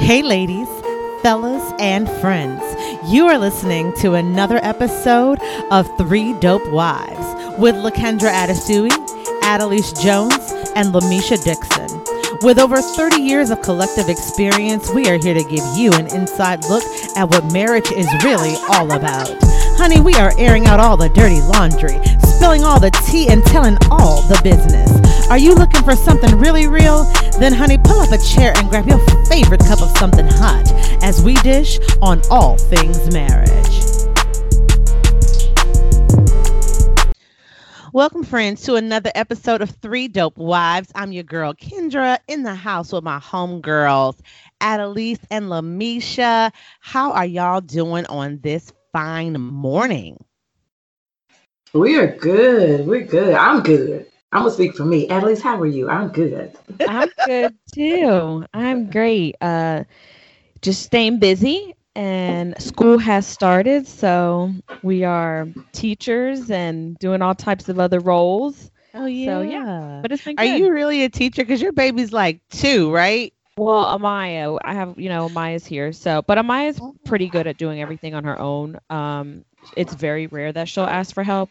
Hey, ladies, fellas, and friends. You are listening to another episode of Three Dope Wives with LaKendra Adesui, Adelise Jones, and Lamisha Dixon. With over 30 years of collective experience, we are here to give you an inside look at what marriage is really all about. Honey, we are airing out all the dirty laundry, spilling all the tea, and telling all the business. Are you looking for something really real? Then, honey, pull up a chair and grab your favorite cup of something hot as we dish on all things marriage. Welcome, friends, to another episode of Three Dope Wives. I'm your girl, Kendra, in the house with my homegirls, Adelise and Lamisha. How are y'all doing on this fine morning? We are good. We're good. I'm good. I'm gonna speak for me. Adelise, how are you? I'm good. I'm good too. I'm great. Uh, just staying busy, and school has started, so we are teachers and doing all types of other roles. Oh yeah, So, yeah, But it's been Are you really a teacher? Because your baby's like two, right? Well, Amaya, I have you know Amaya's here, so but Amaya's pretty good at doing everything on her own. Um, it's very rare that she'll ask for help.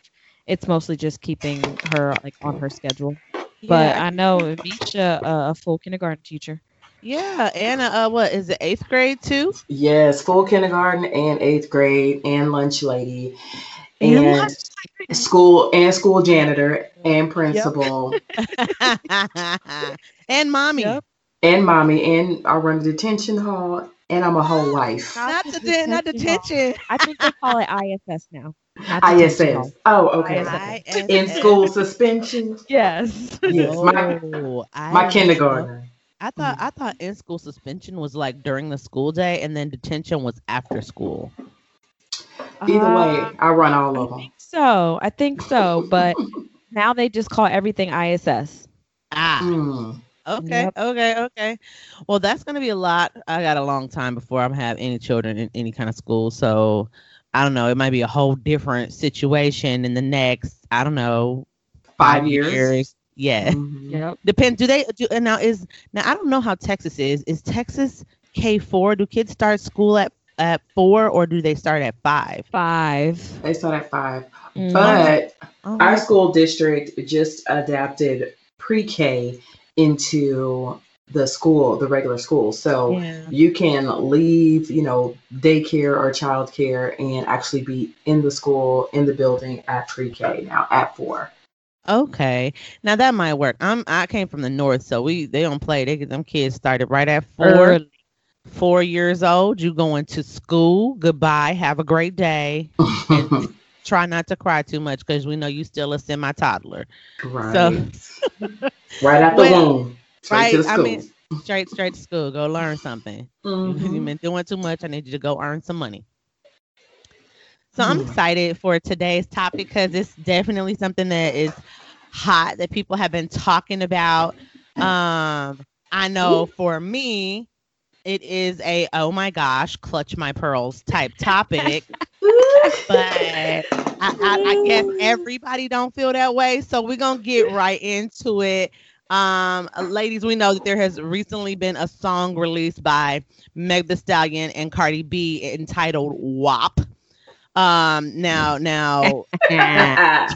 It's mostly just keeping her like on her schedule. But yeah, I know Misha, uh, a full kindergarten teacher. yeah. Anna, uh, what is it? Eighth grade too? Yes, full kindergarten and eighth grade and lunch lady and school and school janitor and principal and mommy. Yep. and mommy and I run the detention hall and I'm a whole wife. Not the not detention. I think they call it ISS now. Not detention hall. ISS. Oh, okay. ISS. In school suspension. Yes. Yes, my Oh, my I- kindergarten. I thought I thought in school suspension was like during the school day, and then detention was after school. Either Uh, way, I run all of I them. think so. I think so. But now they just call everything ISS. Ah, Mm. okay, Yep. okay, okay. Well, that's gonna be a lot. I got a long time before I have any children in any kind of school, so I don't know. It might be a whole different situation in the next. I don't know. Five years. Yeah. Mhm. Yep. Depends. Do they do and now is now I don't know how Texas is. Is Texas K four? Do kids start school at at four or do they start at five? Five. They start at five. Mhm. But Oh, our school district just adapted pre-K into the school, the regular school. So yeah. you can leave, you know, daycare or childcare and actually be in the school, in the building at pre-K now at four. Okay. Now that might work. I'm I came from the north, so we they don't play. They get them kids started right at four. Early. Four years old. You going to school. Goodbye. Have a great day. Try not to cry too much because we know you still a semi toddler. right. So- right out the womb. Straight right, to the I mean, Straight straight to school. Go learn something. You- Mhm. You've been doing too much. I need you to go earn some money. So I'm excited for today's topic because it's definitely something that is hot that people have been talking about. Um, I know for me, it is a oh my gosh, clutch my pearls type topic. but I, I, I guess everybody don't feel that way. So we're gonna get right into it. Um, ladies, we know that there has recently been a song released by Meg Thee Stallion and Cardi B entitled WAP. Um, now, now,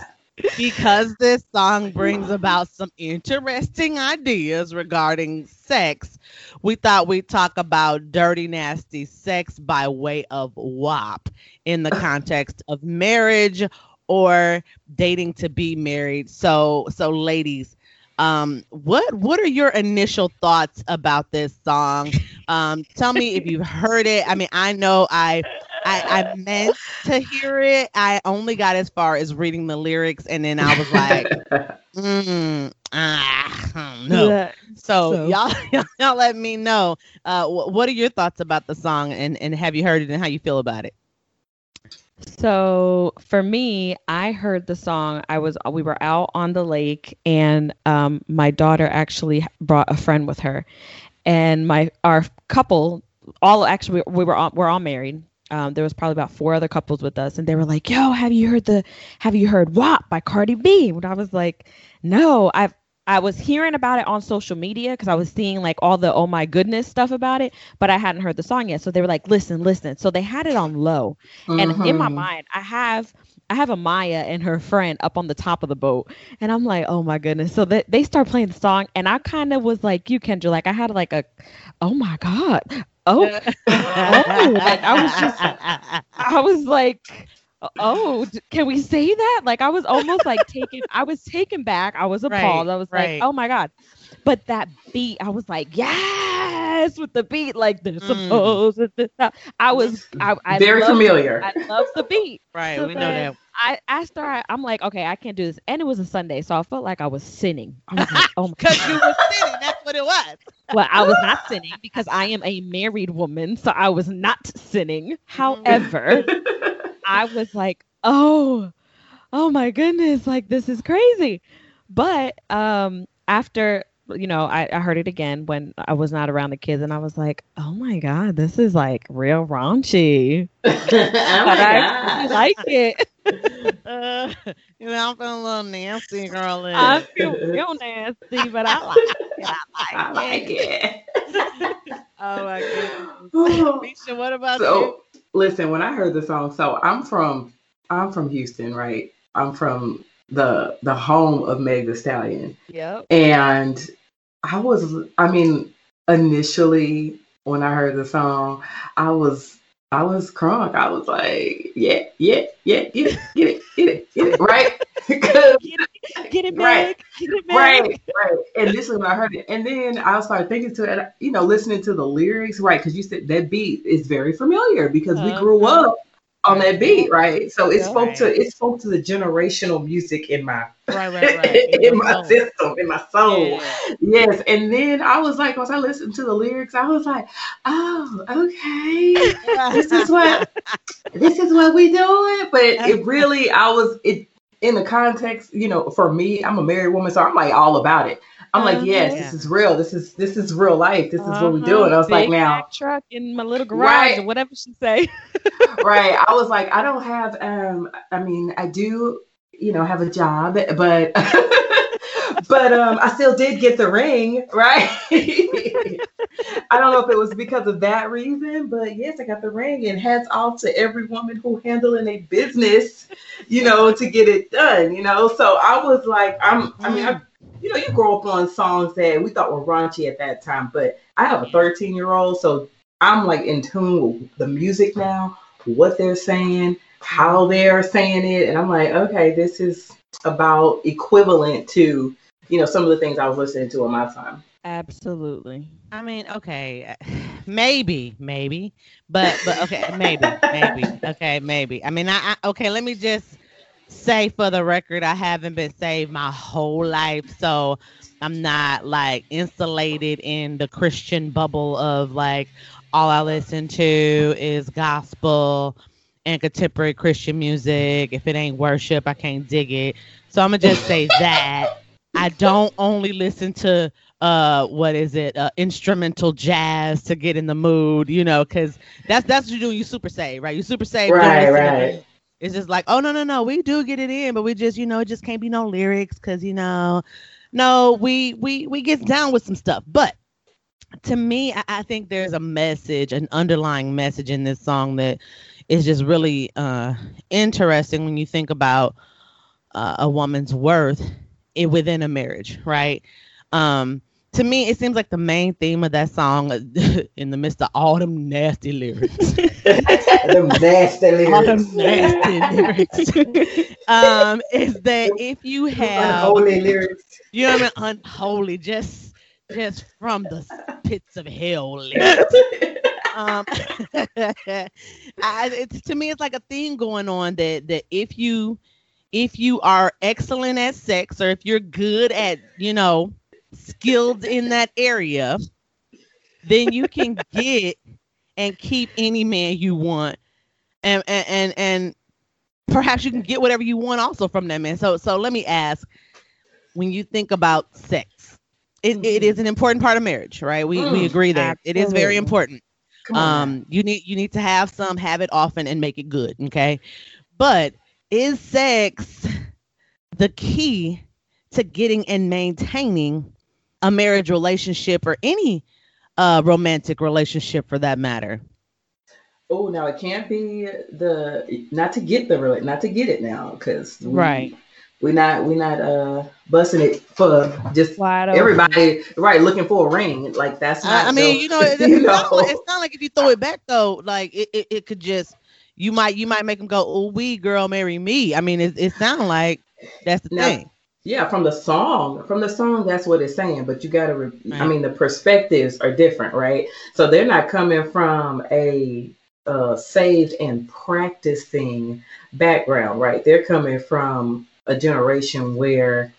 because this song brings about some interesting ideas regarding sex, we thought we'd talk about dirty, nasty sex by way of WAP in the context of marriage or dating to be married. So, so ladies, um, what what are your initial thoughts about this song? Um, tell me if you've heard it. I mean, I know I I, I meant to hear it. I only got as far as reading the lyrics, and then I was like, mm, ah, I. Yeah. So, So- y'all, y'all let me know. Uh, wh- what are your thoughts about the song, and and have you heard it, and how you feel about it? So for me, I heard the song. I was we were out on the lake, and um, my daughter actually brought a friend with her, and my our couple all actually we were all, we're all married. Um, there was probably about four other couples with us, and they were like, "Yo, have you heard the Have you heard WAP by Cardi B?" And I was like, "No, I've I was hearing about it on social media because I was seeing like all the oh my goodness stuff about it, but I hadn't heard the song yet. So they were like, listen, listen. So they had it on low. Mm-hmm. And in my mm-hmm. mind, I have I have Amaya and her friend up on the top of the boat. And I'm like, oh my goodness. So they, they start playing the song and I kind of was like you, Kendra, like I had like a oh my God. Oh, oh like I was just I was like oh can we say that like i was almost like taken i was taken back i was appalled right, i was right. like oh my god but that beat i was like yes with the beat like they're mm. supposed to i was I, I very loved, familiar i love the beat right so we know that I asked her, I, am like, okay, I can't do this. And it was a Sunday, so I felt like I was sinning. Was like, oh my God. Because you were sinning. That's what it was. well, I was not sinning because I am a married woman, so I was not sinning. However, I was like, oh, oh my goodness, like this is crazy. But um, after you know, I, I heard it again when I was not around the kids, and I was like, "Oh my god, this is like real raunchy." oh I like it. uh, you know, I'm feeling a little nasty, girl. I feel real nasty, but I like it. I like, I like it. it. oh my goodness, Misha, what about so, you? Listen, when I heard the song, so I'm from I'm from Houston, right? I'm from the the home of Meg Thee Stallion. Yep. And I was I mean, initially when I heard the song, I was I was crunk. I was like, yeah, yeah, yeah, get it, get it, get it, get it, right? it, get it back, right, get it back. right, right. And this is when I heard it, and then I started thinking to it, you know, listening to the lyrics, right? Because you said that beat is very familiar because we grew uh-huh. up on that beat, right? So it spoke right. to it spoke to the generational music in my right, right, right. in, in my soul. system, in my soul. Yeah. Yes. And then I was like, once I listened to the lyrics, I was like, oh, okay. this is what this is what we doing. But it really I was it in the context, you know, for me, I'm a married woman, so I'm like all about it. I'm like, uh-huh. yes, yeah. this is real. This is this is real life. This is uh-huh. what we do. And I was Big like, now truck in my little garage right. or whatever she say. right. I was like, I don't have um I mean, I do, you know, have a job, but but um I still did get the ring, right? I don't know if it was because of that reason, but yes, I got the ring and hats off to every woman who handling a business, you know, to get it done, you know. So I was like, I'm I mean, I you know, you grow up on songs that we thought were raunchy at that time, but I have a 13 year old, so I'm like in tune with the music now, what they're saying, how they're saying it, and I'm like, okay, this is about equivalent to, you know, some of the things I was listening to in my time. Absolutely. I mean, okay, maybe, maybe, but but okay, maybe, maybe, okay, maybe. I mean, I, I okay. Let me just say for the record, I haven't been saved my whole life. So I'm not like insulated in the Christian bubble of like all I listen to is gospel and contemporary Christian music. If it ain't worship, I can't dig it. So I'm gonna just say that. I don't only listen to uh what is it uh instrumental jazz to get in the mood you know because that's that's what you do you super save right? You super save right right. it's just like, oh no, no, no, we do get it in, but we just, you know, it just can't be no lyrics because you know, no, we we we get down with some stuff. But to me, I, I think there's a message, an underlying message in this song that is just really uh interesting when you think about uh, a woman's worth in, within a marriage, right? Um, to me, it seems like the main theme of that song, in the midst of all them nasty lyrics, them nasty lyrics, all them nasty lyrics, um, is that if you have unholy lyrics, you know what I mean, unholy, just just from the pits of hell lyrics. um, I, it's to me, it's like a theme going on that that if you if you are excellent at sex or if you're good at you know skilled in that area, then you can get and keep any man you want. And and and, and perhaps you can get whatever you want also from that man. So so let me ask when you think about sex, it, mm-hmm. it is an important part of marriage, right? We mm, we agree that absolutely. it is very important. um you need you need to have some, have it often and make it good, okay? But is sex the key to getting and maintaining a marriage relationship or any uh, romantic relationship for that matter? Oh, now it can't be the not to get the not to get it now because right we're not we're not uh busting it for just Wide everybody right looking for a ring like that's not I, I mean you know, it, you it's, know? Not like, it's not like if you throw it back though like it, it, it could just you might you might make them go oh we girl marry me I mean it, it sounds like that's the Now, thing Yeah, from the song, from the song, that's what it's saying. But you got to, re- I mean, the perspectives are different, right? So they're not coming from a uh, saved and practicing background, right? They're coming from a generation where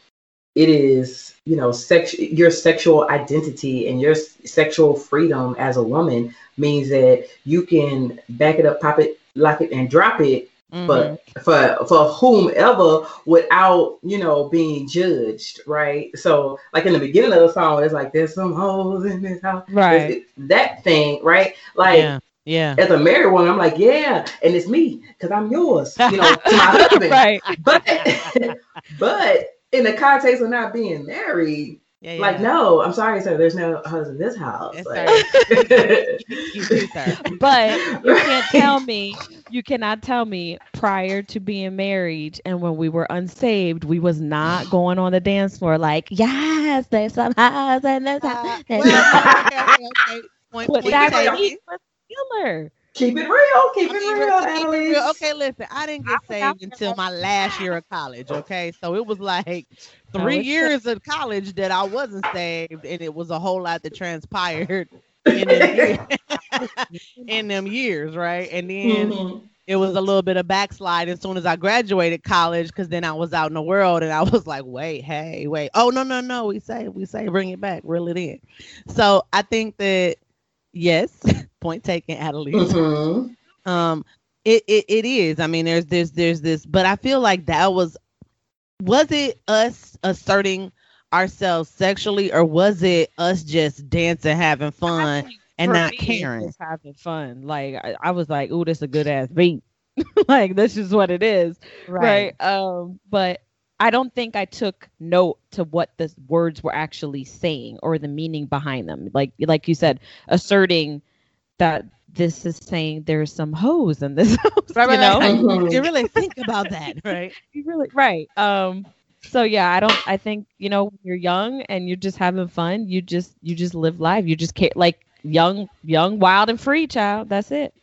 it is, you know, sex, your sexual identity and your s- sexual freedom as a woman means that you can back it up, pop it, lock it, and drop it Mhm. but for for whomever without you know being judged right so like in the beginning of the song it's like there's some holes in this house Right. That thing right like yeah yeah as a married woman i'm like yeah and it's me because i'm yours you know to my husband right. but but in the context of not being married yeah, like no i'm sorry sir there's no hoes in this house Yes, Like- You do, sir. But you can't tell me, you cannot tell me prior to being married and when we were unsaved, we was not going on the dance floor like, yes, there's some house and there's Uh, some. well, okay, okay, okay. Point, But point that taken. beat was killer. keep it real keep it mean, real to keep Annalise. real- Okay, listen, I didn't get I saved until my last year of college. Okay, so it was like three it's years of college that I wasn't saved, and it was a whole lot that transpired in them, years, in them years, right? And then Mhm. it was a little bit of backslide as soon as I graduated college, because then I was out in the world and I was like, wait, hey, wait, oh no, no, no, we say, we say, bring it back, reel it in. So I think that yes, point taken, Adelise Mhm. um it, it it is i mean there's there's there's this but i feel like that was was it us asserting ourselves sexually or was it us just dancing having fun and not me, caring just having fun. Like I, I was like, "Ooh, this a good ass beat." like this is what it is, right. right. Um, but I don't think I took note to what the words were actually saying or the meaning behind them. Like like you said, asserting that this is saying there's some hoes in this house. right, you know, right, right. You really think about that right you really right. Um. So yeah, I don't. I think you know, when you're young and you're just having fun. You just you just live life. You just care like young, young, wild and free, child. That's it.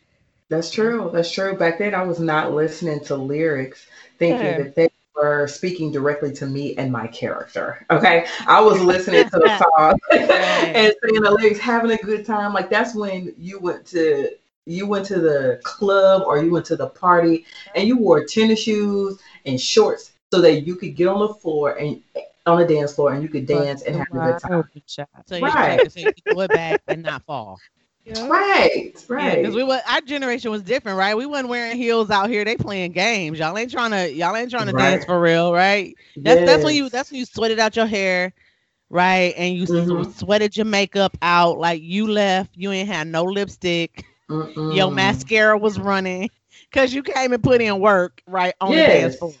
That's true. That's true. Back then, I was not listening to lyrics, thinking Yeah. that they were speaking directly to me and my character. Okay, I was listening to the song and singing the lyrics, having a good time. Like that's when you went to you went to the club or you went to the party and you wore tennis shoes and shorts so that you could get on the floor and on the dance floor and you could dance and have a good time. Open shot. so you, Right. so you can go back and not fall Right, Yeah, right. because we were our generation was different, right? We wasn't wearing heels out here. They playing games. Y'all ain't trying to y'all ain't trying to Right. dance for real, right? That's that's when you that's when you sweated out your hair, right? And you s- Mhm. sweated your makeup out. Like you left, you ain't had no lipstick. Mm-mm. Your mascara was running because you came and put in work, right? On the dance floor.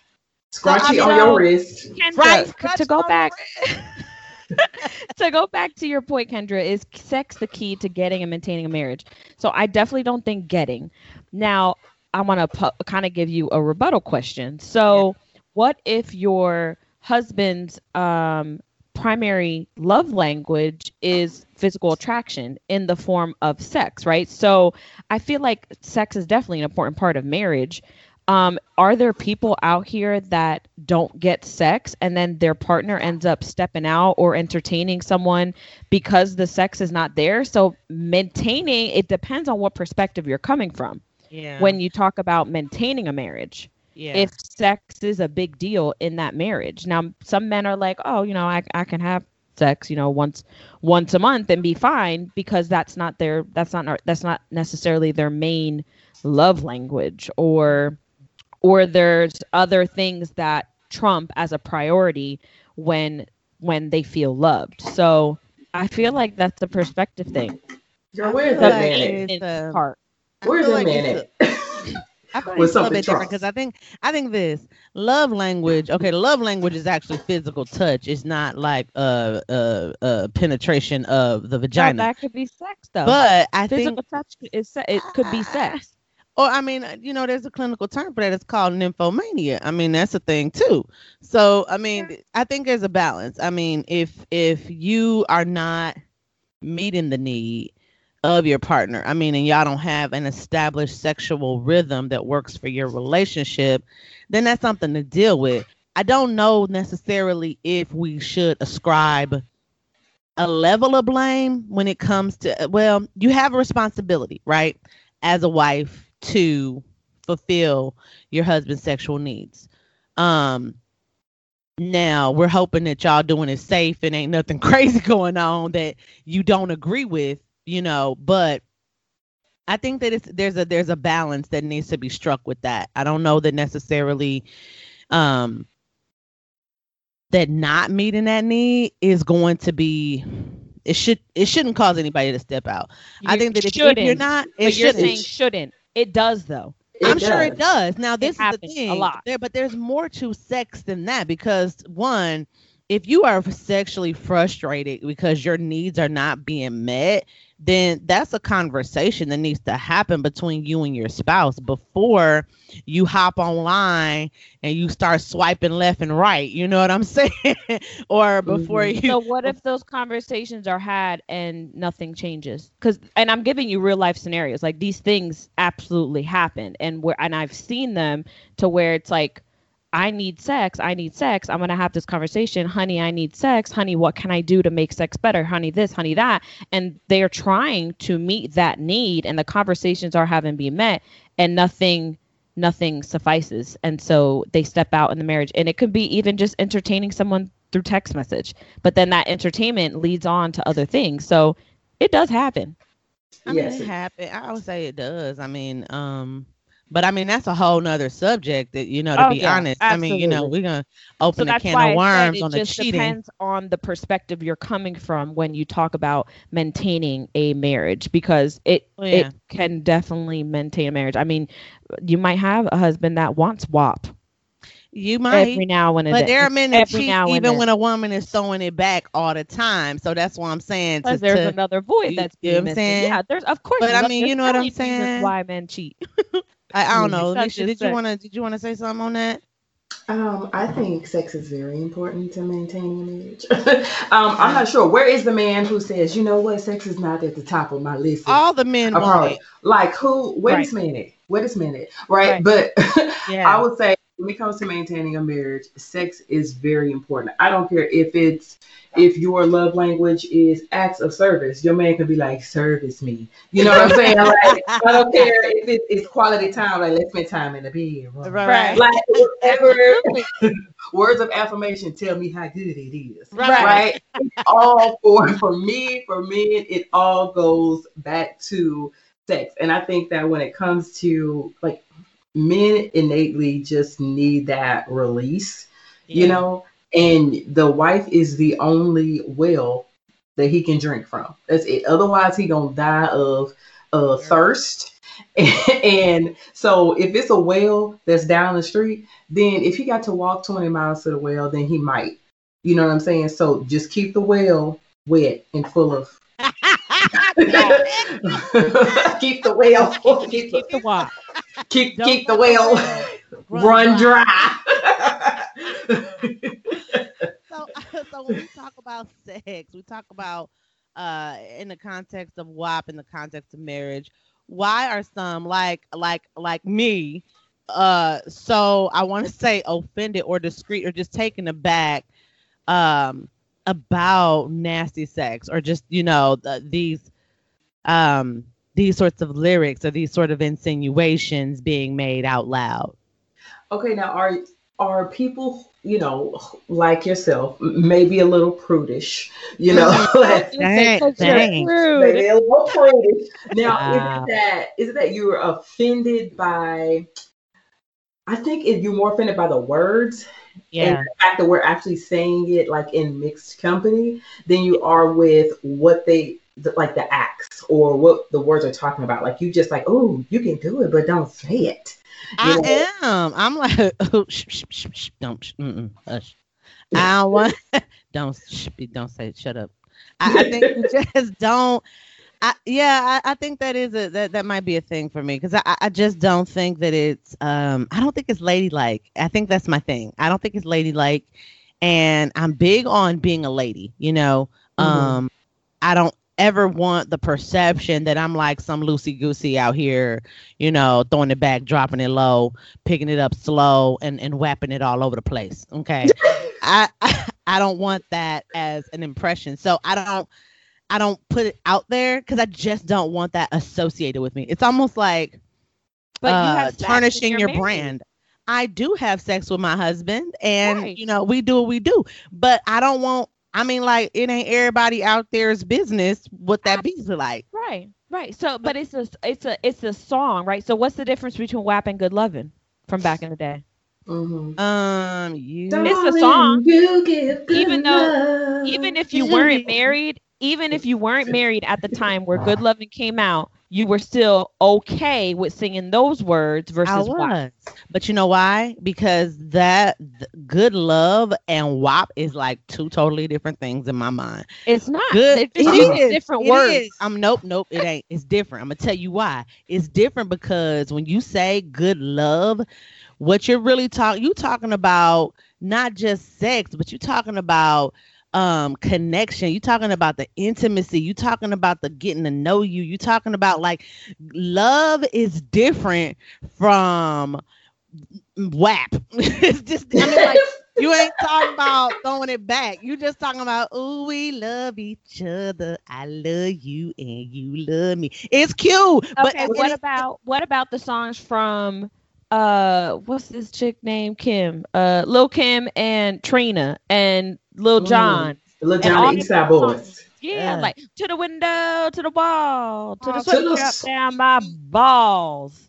Scrunchy So, on I your wrist. Right. to go back to go back to your point, Kendra, is sex the key to getting and maintaining a marriage? So I definitely don't think getting. Now I want to pu- kind of give you a rebuttal question. So what if your husband's um, primary love language is physical attraction in the form of sex, right? So I feel like sex is definitely an important part of marriage. Um, are there people out here that don't get sex and then their partner ends up stepping out or entertaining someone because the sex is not there? So maintaining it depends on what perspective you're coming from Yeah. when you talk about maintaining a marriage yeah. if sex is a big deal in that marriage. Now, some men are like, oh, you know, I, I can have sex, you know, once once a month and be fine because that's not their that's not that's not necessarily their main love language or or there's other things that trump as a priority when when they feel loved. So I feel like that's a perspective thing. Girl, where's I that feel man it's, in part. I Where's feel that like man it's? I feel like it's a little bit different because I think I think this love language. Okay, love language is actually physical touch. It's not like uh uh uh penetration of the That, vagina. that could be sex though. But I physical think, touch is se- it could be sex. Or I mean, uh, you know, there's a clinical term for that. It's called nymphomania. I mean, that's a thing too. So I mean, I think there's a balance. I mean, if if you are not meeting the need of your partner. I mean, and y'all don't have an established sexual rhythm that works for your relationship, then that's something to deal with. I don't know necessarily if we should ascribe a level of blame when it comes to, well, you have a responsibility, right, as a wife to fulfill your husband's sexual needs. Um, now we're hoping that y'all doing it safe and ain't nothing crazy going on that you don't agree with, you know, but I think that it's there's a there's a balance that needs to be struck with that. I don't know that necessarily um that not meeting that need is going to be it should it shouldn't cause anybody to step out. I think that if, if you're shouldn't, not it but you're saying shouldn't. It does though. It I'm sure it does. does. Now this is the happens a lot. There, but there's more to sex than that because one, if you are sexually frustrated because your needs are not being met, then that's a conversation that needs to happen between you and your spouse before you hop online and you start swiping left and right. You know what I'm saying? or before Mhm. you So what if those conversations are had and nothing changes? Because and I'm giving you real life scenarios. Like these things absolutely happen, and where and I've seen them to where it's like, I need sex. I need sex. I'm gonna have this conversation, honey. I need sex, honey. What can I do to make sex better, honey? This, honey, that, and they are trying to meet that need, and the conversations are having been met, and nothing nothing suffices and so they step out in the marriage and it could be even just entertaining someone through text message but then that entertainment leads on to other things so it does happen I mean, Yes, it it- happen. I would say it does. I mean, um, but I mean that's a whole nother subject. That you know, to Oh, be yeah, honest, I mean, you know, we're gonna so open a that's can of worms on it the just cheating. depends on the perspective you're coming from when you talk about maintaining a marriage because it Oh, yeah. it can definitely maintain a marriage i mean you might have a husband that wants WAP You might, every now and then. but there are men that cheat even when a woman is throwing it back all the time. So that's why I'm saying. To, because there's to- another void you- that's you know what I'm saying? Yeah, there's of course. But I mean, you know what I'm plenty of reasons saying? Why men cheat? I, I don't know. that's Nisha, did you want to? Did you want to say something on that? Um, I think sex is very important to maintaining a marriage. um, I'm not sure. Where is the man who says, you know what, sex is not at the top of my list? All the men want it. Like who? Wait Right. a minute. Wait a minute. Right. Right. But Yeah. I would say when it comes to maintaining a marriage, sex is very important. I don't care if it's if your love language is acts of service. Your man could be like, service me. You know what I'm saying? Like, I don't care if it, it's quality time. Like, let's spend time in the bed. Right. Like whatever words of affirmation tell me how good it is. Right. Right. All for for me, for men, it all goes back to sex. And I think that when it comes to like men innately just need that release, you know, and the wife is the only well that he can drink from. That's it. Otherwise he gonna die of uh thirst. and so if it's a well that's down the street, then if he got to walk 20 miles to the well, then he might. You know what I'm saying? So just keep the well wet and full of keep the well keep Keep the the, walk. keep, Don't keep the well well run dry. So, so when we talk about sex, we talk about uh in the context of WAP, in the context of marriage. Why are some like like like me, uh, so I want to say offended or discreet or just taken aback, um, about nasty sex or just you know the, these, um, these sorts of lyrics or these sort of insinuations being made out loud. Okay, now are are people, you know, like yourself, m- maybe a little prudish, you know, like, Dang, dang. maybe a little prudish. Now, Wow. is it that is it that you're offended by? I think if you're more offended by the words and the fact that we're actually saying it like in mixed company than you are with what they the, like the acts or what the words are talking about. Like you just like, oh, you can do it, but don't say it. I am. I'm like, oh, shh, shh, shh, shh, don't, sh- mm-mm, hush. I don't want, don't, sh- don't say, shut up. I, I think you just don't. I, yeah, I, I think that is a that, that might be a thing for me because I, I just don't think that it's um I don't think it's ladylike. I think that's my thing. I don't think it's ladylike, and I'm big on being a lady. You know, Mhm. um, I don't ever want the perception that I'm like some loosey goosey out here, you know, throwing it back, dropping it low, picking it up slow, and and whapping it all over the place. Okay, I, I I don't want that as an impression. So I don't I don't put it out there because I just don't want that associated with me. It's almost like But you uh, have sex tarnishing your married. brand. I do have sex with my husband, and Right. you know we do what we do. But I don't want. I mean, like it ain't everybody out there's business what that beats are like. Right, right. So, but it's a it's a it's a song, right? So, what's the difference between WAP and Good Lovin' from back in the day? Mhm. Um, you. It's a song. You Even though- love. Even if you weren't married, even if you weren't married at the time where Good Lovin' came out, you were still okay with singing those words I versus WAP. but you know why? Because that th- good love and WAP is like two totally different things in my mind. It's not. Good, it is. different It words. is. Um, nope, nope, it ain't. It's different. I'm gonna tell you why. It's different because when you say good love, what you're really talking, you talking about not just sex, but you're talking about um connection you talking about the intimacy you talking about the getting to know you you talking about like love is different from WAP. it's just I mean like you ain't talking about throwing it back. You just talking about, oh, we love each other. I love you and you love me. It's cute. But Okay, it what about what about the songs from uh what's this chick named Kim? Uh Lil Kim and Trina and Lil. Jon. Lil Jon all the these Eastside songs. Boys. Yeah, Yeah. like to the window, to the wall, to the Oh, to sweat the drop s- down my balls.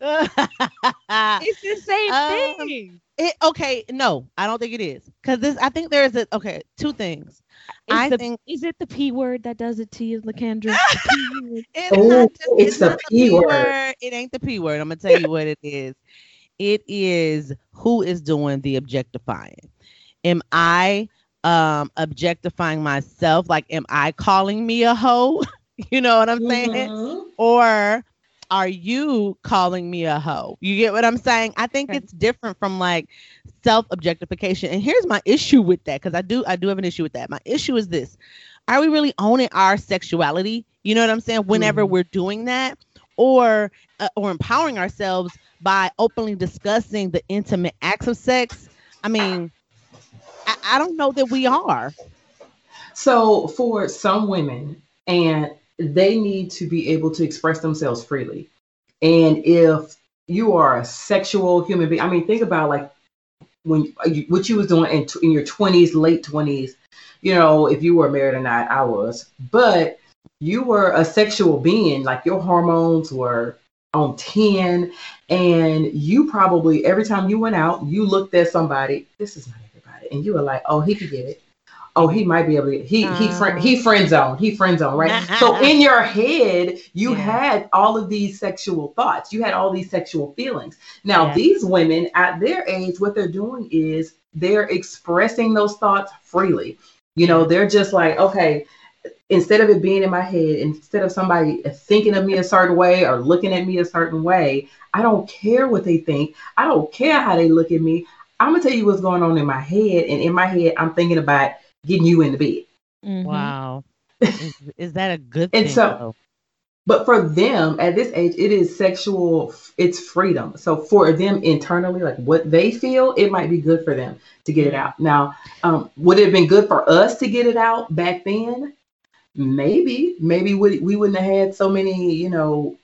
It's the same Um, thing. It- okay, no, I don't think it is. Because this I think there is a okay, two things. Is, I the, think is it the P word that does it to you, LaKendra? The It's Oh, not just, it's the not P word. It ain't the P word. I'm gonna tell you what it is. It is who is doing the objectifying. Am I um objectifying myself? Like, am I calling me a hoe? you know what I'm saying? Mhm. Or are you calling me a hoe? You get what I'm saying? I think Okay. it's different from like self objectification. And here's my issue with that because I do I do have an issue with that. My issue is this: Are we really owning our sexuality? You know what I'm saying? Whenever Mhm. we're doing that, or uh, or empowering ourselves by openly discussing the intimate acts of sex. I mean, I, I don't know that we are. So for some women, and they need to be able to express themselves freely. And if you are a sexual human being, I mean, think about like when you, what you was doing in, in your 20s, late 20s. You know, if you were married or not, I was, but you were a sexual being. Like your hormones were on 10, and you probably every time you went out, you looked at somebody. This is not everybody, and you were like, "Oh, he could get it." oh he might be able to he he uh-huh. friend he friend zone he friend zone right so in your head you Yeah. had all of these sexual thoughts you had all these sexual feelings now Yeah. these women at their age what they're doing is they're expressing those thoughts freely you know they're just like okay instead of it being in my head instead of somebody thinking of me a certain way or looking at me a certain way i don't care what they think i don't care how they look at me i'm gonna tell you what's going on in my head and in my head i'm thinking about getting you in the bed Mhm. Wow. is, is that a good And so- though? But for them at this age, it is sexual, it's freedom. So for them internally, like what they feel, it might be good for them to get it out. Now, um, would it have been good for us to get it out back then? Maybe, maybe we, we wouldn't have had so many, you know,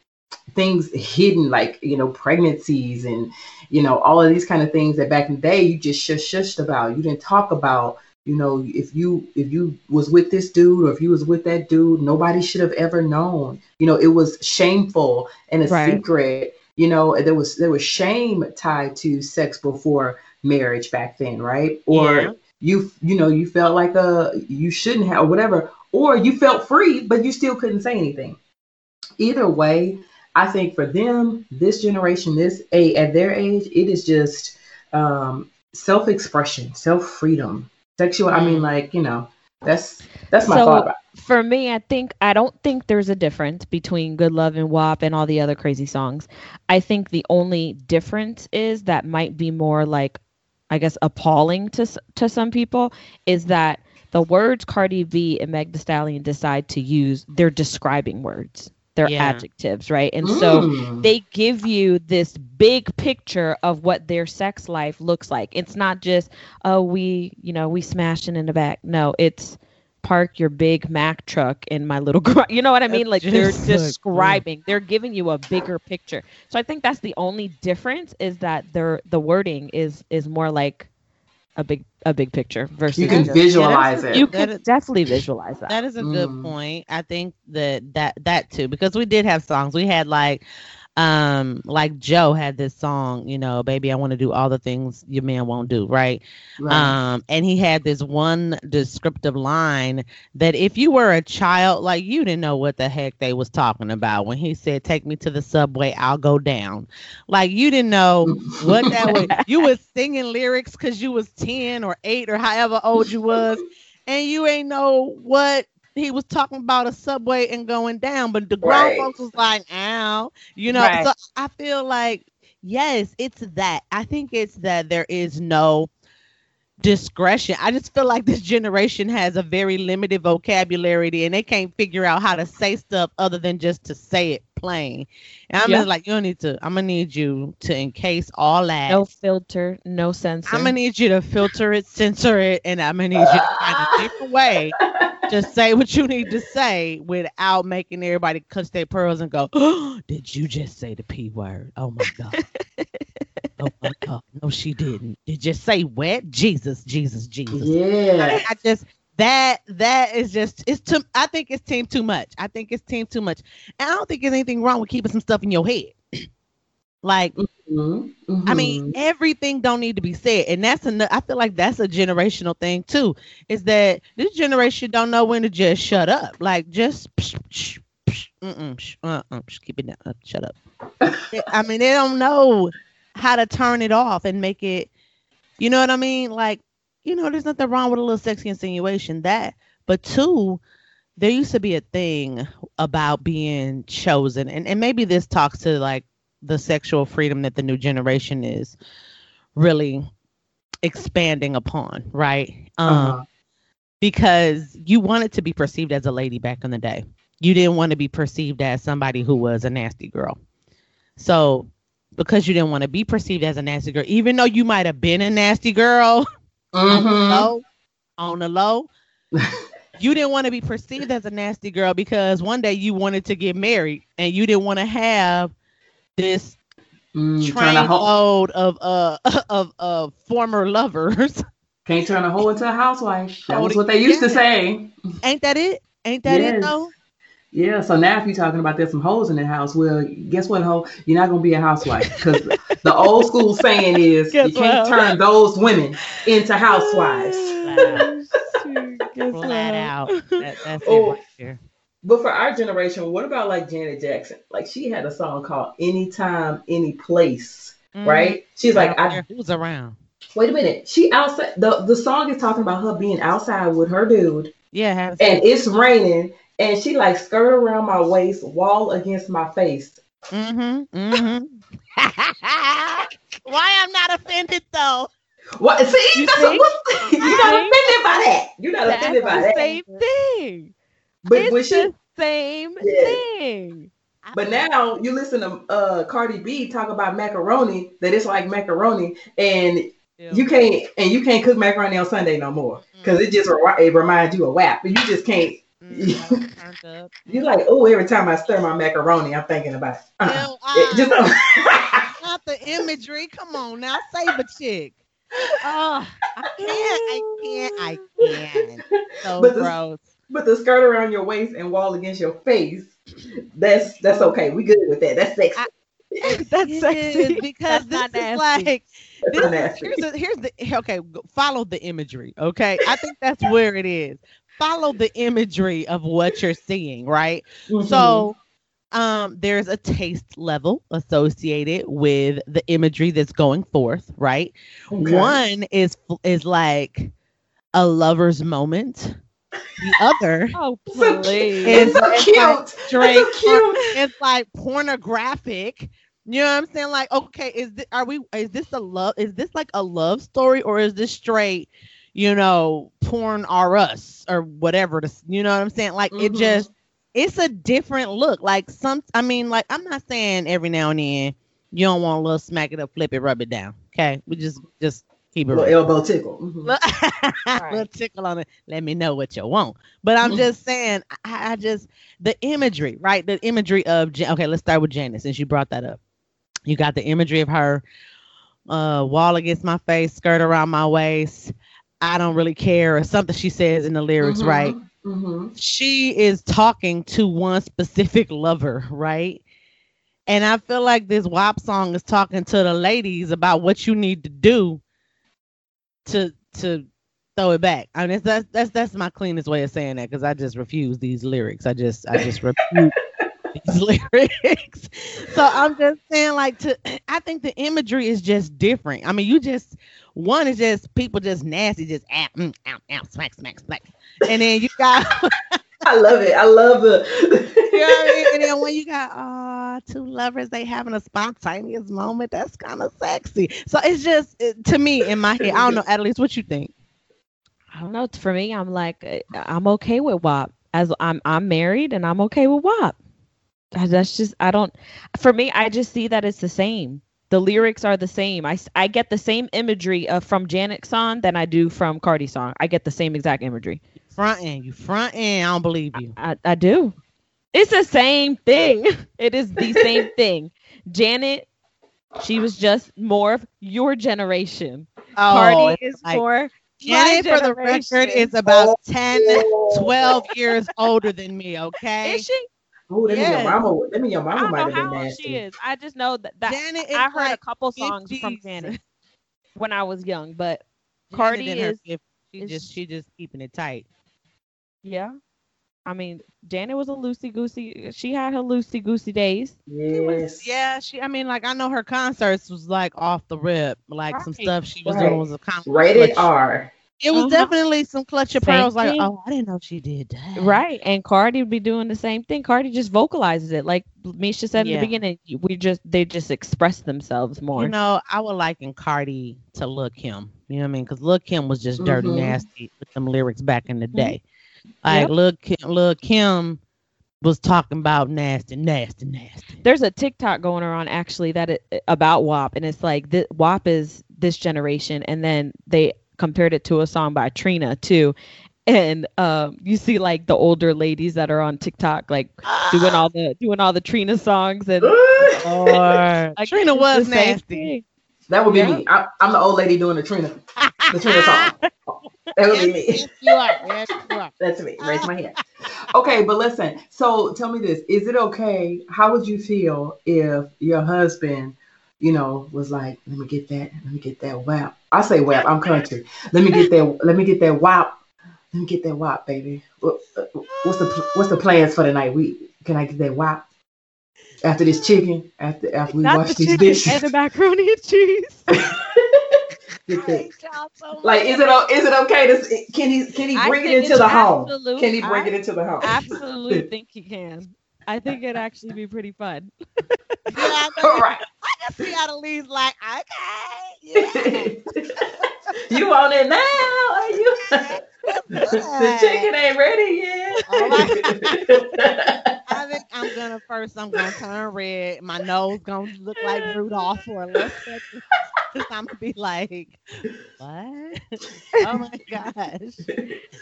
things hidden, like, you know, pregnancies and, you know, all of these kind of things that back in the day you just shush shushed about. You didn't talk about you know if you if you was with this dude or if you was with that dude nobody should have ever known you know it was shameful and a Right. secret you know there was there was shame tied to sex before marriage back then right or Yeah. you you know you felt like a you shouldn't have whatever or you felt free but you still couldn't say anything either way I think for them, this generation, this a at their age, it is just um, self expression, self freedom, sexual. I mean, like you know, that's that's my So- thought. For me, I think I don't think there's a difference between Good Love and WAP and all the other crazy songs. I think the only difference is that might be more like, I guess, appalling to to some people is that the words Cardi B and Meg Thee Stallion decide to use, they're describing words, they're Yeah. adjectives, right? And so Mm. they give you this big picture of what their sex life looks like. It's not just, oh, we, you know, we smashing in the back. No, it's park your big Mack truck in my little garage. You know what I mean? Like they're just like, describing, they're giving you a bigger picture. So I think that's the only difference is that their the wording is is more like a big a big picture versus you can just- visualize it. you That can is- definitely visualize that. That is a good Mm. point. I think that that that too because we did have songs. We had like um like Joe had this song, you know, baby I want to do all the things your man won't do, right? Right. Um and he had this one descriptive line that if you were a child like you didn't know what the heck they was talking about when he said take me to the subway, I'll go down. Like you didn't know what that was. You was singing lyrics cuz you was 10 or 8 or however old you was and you ain't know what he was talking about a subway and going down, but the grown Right. folks was like, "Ow," you know. Right. So I feel like yes, it's that. I think it's that there is no discretion. I just feel like this generation has a very limited vocabulary and they can't figure out how to say stuff other than just to say it plain. And I'm Yeah. just like, you don't need to. I'm gonna need you to encase all that. no filter, no censor. I'm gonna need you to filter it, censor it, and I'm gonna need you to find a different way to say what you need to say without making everybody clutch their pearls and go, oh, "Did you just say the p word? Oh my god! oh my god! No, she didn't. Did you say what? Jesus, Jesus, Jesus! yeah. I just that that is just it's too. I think it's team too much. I think it's team too much, and I don't think there's anything wrong with keeping some stuff in your head. Like Mhm, I mean, mhm. everything don't need to be said, and that's a. I feel like that's a generational thing too. Is that this generation don't know when to just shut up? Like just psh, psh, psh, mm-mm, psh, uh-uh, psh, keep it down. uh, shut up. I mean, they don't know how to turn it off and make it. You know what I mean? Like, you know, there's nothing wrong with a little sexy insinuation. That, but two, there used to be a thing about being chosen, and and maybe this talks to like the sexual freedom that the new generation is really expanding upon, right? Um, Uh-huh. because you wanted to be perceived as a lady back in the day. You didn't want to be perceived as somebody who was a nasty girl. So, because you didn't want to be perceived as a nasty girl, even though you might have been a nasty girl on the Mhm. low, on the low, you didn't want to be perceived as a nasty girl because one day you wanted to get married and you didn't want to have this Mm, trying to trainload hold, of uh of uh former lovers. can't turn a hoe into a housewife. That was what they used to say. Ain't that it? Ain't that it though? Yeah, so now if you're talking about there's some hoes in the house, well, guess what, hoe? You're not gonna be a housewife because the old school saying is Guess you can't what? turn those women into housewives. Flat out. That, that's Oh. it right there. But for our generation, what about like Janet Jackson? Like she had a song called "Anytime, Any Place," right? She's like, I don't I care who's around. wait a minute. She outside. The the song is talking about her being outside with her dude, Yeah, and it's raining, and she like skirt around my waist, wall against my face. mm-hmm. Mm-hmm. Why I'm not offended though? What? See, You that's see? what, you're not offended by that. You're not That's offended by that. same thing. But it's when she, the same Yeah. thing. but now you listen to uh Cardi B talk about macaroni, that it's like macaroni, and you can't and you can't cook macaroni on Sunday no more because it just it reminds you of WAP. You just can't. Mhm, turned. You like oh every time I stir my macaroni, I'm thinking about it. Uh-uh. It just not the imagery. Come on now, save a chick. Oh, I can't. I can't. I can't. So But the- gross. But the skirt around your waist and wall against your face, that's that's okay. We good with that. That's sexy. I- That's It sexy. because That's this not is nasty. like this is- here's the here's the okay follow the imagery okay i think that's where it is follow the imagery of what you're seeing right Mhm. so um there's a taste level associated with the imagery that's going forth, right? Okay. One is is like a lover's moment. The other Oh, So please. It's so It's cute. like It's straight so cute. it's like pornographic. You know what I'm saying? Like, okay, is this are we is this a love is this like a love story or is this straight, you know, porn R us or whatever this you know what I'm saying? Like it Mhm. just it's a different look. Like some I mean, like I'm not saying every now and then you don't want a little smack it up, flip it, rub it down. Okay. We just just keep it Little real. elbow tickle. Mhm. Look, little tickle on it. Let me know what you want. But I'm Mhm. just saying, I, I just the imagery, right? The imagery of okay. Let's start with Janet's, since you brought that up. You got the imagery of her uh wall against my face, skirt around my waist. I don't really care, or something she says in the lyrics, Mhm. right? Mhm. She is talking to one specific lover, right? And I feel like this WAP song is talking to the ladies about what you need to do to to throw it back. I mean, that's that's that's my cleanest way of saying that because I just refuse these lyrics. I just I just refuse these lyrics. So I'm just saying, like, to I think the imagery is just different. I mean, you just one is just people just nasty, just out, mm, out, out, smack, smack, smack, and then you got I love it. I love the. you know what I mean? And then when you got uh two lovers, they having a spontaneous moment. That's kind of sexy. So it's just it- to me in my head. I don't know. At least what you think? I don't know. For me, I'm like, uh, I'm okay with WAP. As I'm, I'm married and I'm okay with WAP. Uh, That's just, I don't. For me, I just see that it's the same. The lyrics are the same. I, I get the same imagery of from Janet song than I do from Cardi song. I get the same exact imagery. Front end, you front end. I don't believe you. I, I do. It's the same thing. It is the same thing. Janet, she was just more of your generation. Oh, Cardi Oh, is like- more. Janet, my for the record, is about 10, 12 years older than me. Okay. Is she? Oh, let me Yes. your mama. Let me your I mama might know have been how old nasty. she is. I just know that, that Janet I heard a like couple songs from Janet when I was young, but Janet Cardi in her is- 50s, She is- just she just keeping it tight. Yeah. I mean, Janet was a loosey goosey. She had her loosey goosey days. Yes. Yeah, she. I mean, like I know her concerts was like off the rip, like some stuff she was Right. doing was a con- Rated R. It was Uh-huh. definitely some clutch of pearls. Like, thing. oh, I didn't know she did that. Right. And Cardi would be doing the same thing. Cardi just vocalizes it. Like Misha said in the beginning, we just they just express themselves more. You know, I would liken Cardi to Lil Kim. You know what I mean? Because Lil Kim was just dirty Mhm. nasty with them lyrics back in the Mhm. day. Like Yep. Lil Kim, Lil Kim was talking about nasty, nasty, nasty. There's a TikTok going around actually that it, about WAP, and it's like th- WAP is this generation, and then they compared it to a song by Trina too, and um, you see like the older ladies that are on TikTok like doing all the doing all the Trina songs, and Or like, Trina was nasty. that would be Yeah. me. I, I'm the old lady doing the Trina. The Trina song. That would be me. Yes, you are. Yes, you are. That's me. Raise my hand. Okay, but listen. So tell me this: Is it okay? How would you feel if your husband, you know, was like, "Let me get that. Let me get that WAP." I say WAP. I'm country. Let me get that. Let me get that WAP. Let me get that WAP, baby. What's the What's the plans for tonight? We can I get that WAP after this chicken? After after we Not wash the these chicken dishes. and the macaroni and cheese. Like, is it is it okay to can he can he bring it into the home? Can he bring I it into the home? Absolutely think he can. I think it'd actually be pretty fun. Yeah, I know. All right. I can see how the leads like, okay. Yeah. you on it now? Are you? The chicken ain't ready yet. I think I'm gonna first. I'm gonna turn red. My nose gonna look like Rudolph for a little second. I'm gonna be like, what? Oh my gosh!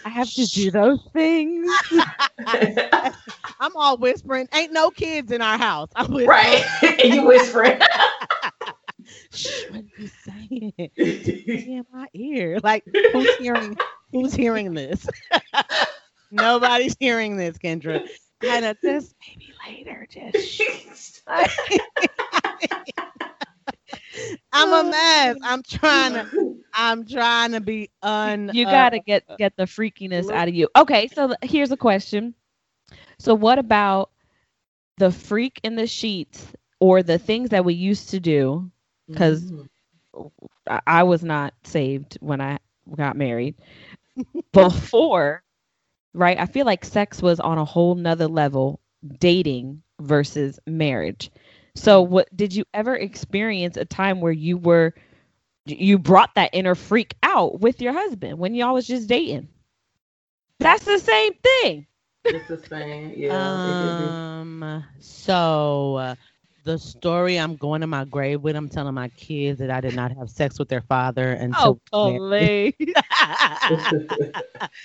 I have to do those things. I'm all whispering. Ain't no kids in our house. I'm whispering. right? and you whispering. Shh, what are you saying? in my ear. Like who's hearing? Who's hearing this? Nobody's hearing this, Kendra. Kind of just maybe later. Just. I'm a mess. I'm trying to. I'm trying to be un. You uh, gotta get get the freakiness out of you. Okay, so here's a question. So what about the freak in the sheets or the things that we used to do because Mhm. I- I was not saved when I got married. Before, right? I feel like sex was on a whole nother level, dating versus marriage. So, what did you ever experience a time where you were, you brought that inner freak out with your husband when y'all was just dating? That's the same thing. It's the same. Yeah. Um. So uh, the story I'm going to my grave with, I'm telling my kids that I did not have sex with their father until. Oh, we married. please. be.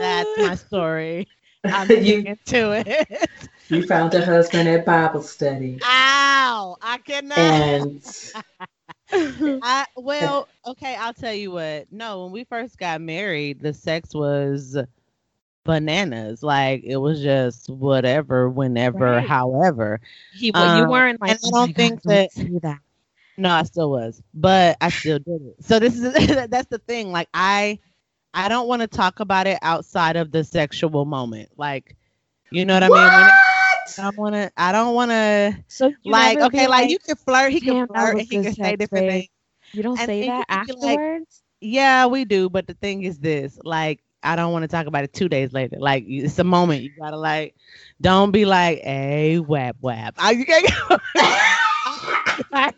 That's my story. I'm You- sticking to it. you found a husband at Bible study. Ow! I cannot. And I well, okay, I'll tell you what. No, when we first got married, the sex was bananas. Like it was just whatever, whenever, Right. however. he, well, you Um, weren't like, and I "Oh don't think God, that- that. No, I still was, but I still did it. So this is that's the thing. Like I, I don't want to talk about it outside of the sexual moment. Like, you know what I mean? When it- what? I don't want to. I don't want to. So Like, okay, like, you can flirt. He can flirt. and He can say different babe." things. You don't And say that you be like- afterwards. Yeah, we do. But the thing is this: like, I don't want to talk about it two days later. Like, it's a moment. You gotta like, don't be like, "Hey, WAP WAP." I, you can't go.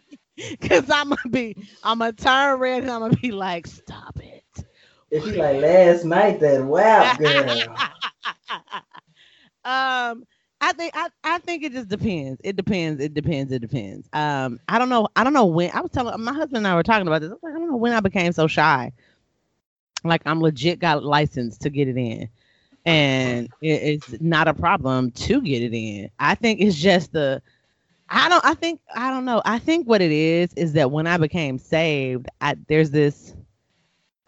Cause I'm gonna be, I'm gonna turn red and I'm gonna be like, stop it. If you like last night, that wow, girl. um, I think I, I think it just depends. It depends. It depends. It depends. Um, I don't know. I don't know when. I was telling my husband and I were talking about this. I was like, I don't know when I became so shy. Like I'm legit got licensed to get it in, and it, it's not a problem to get it in. I think it's just the. I don't. I think I don't know. I think what it is is that when I became saved, I, there's this.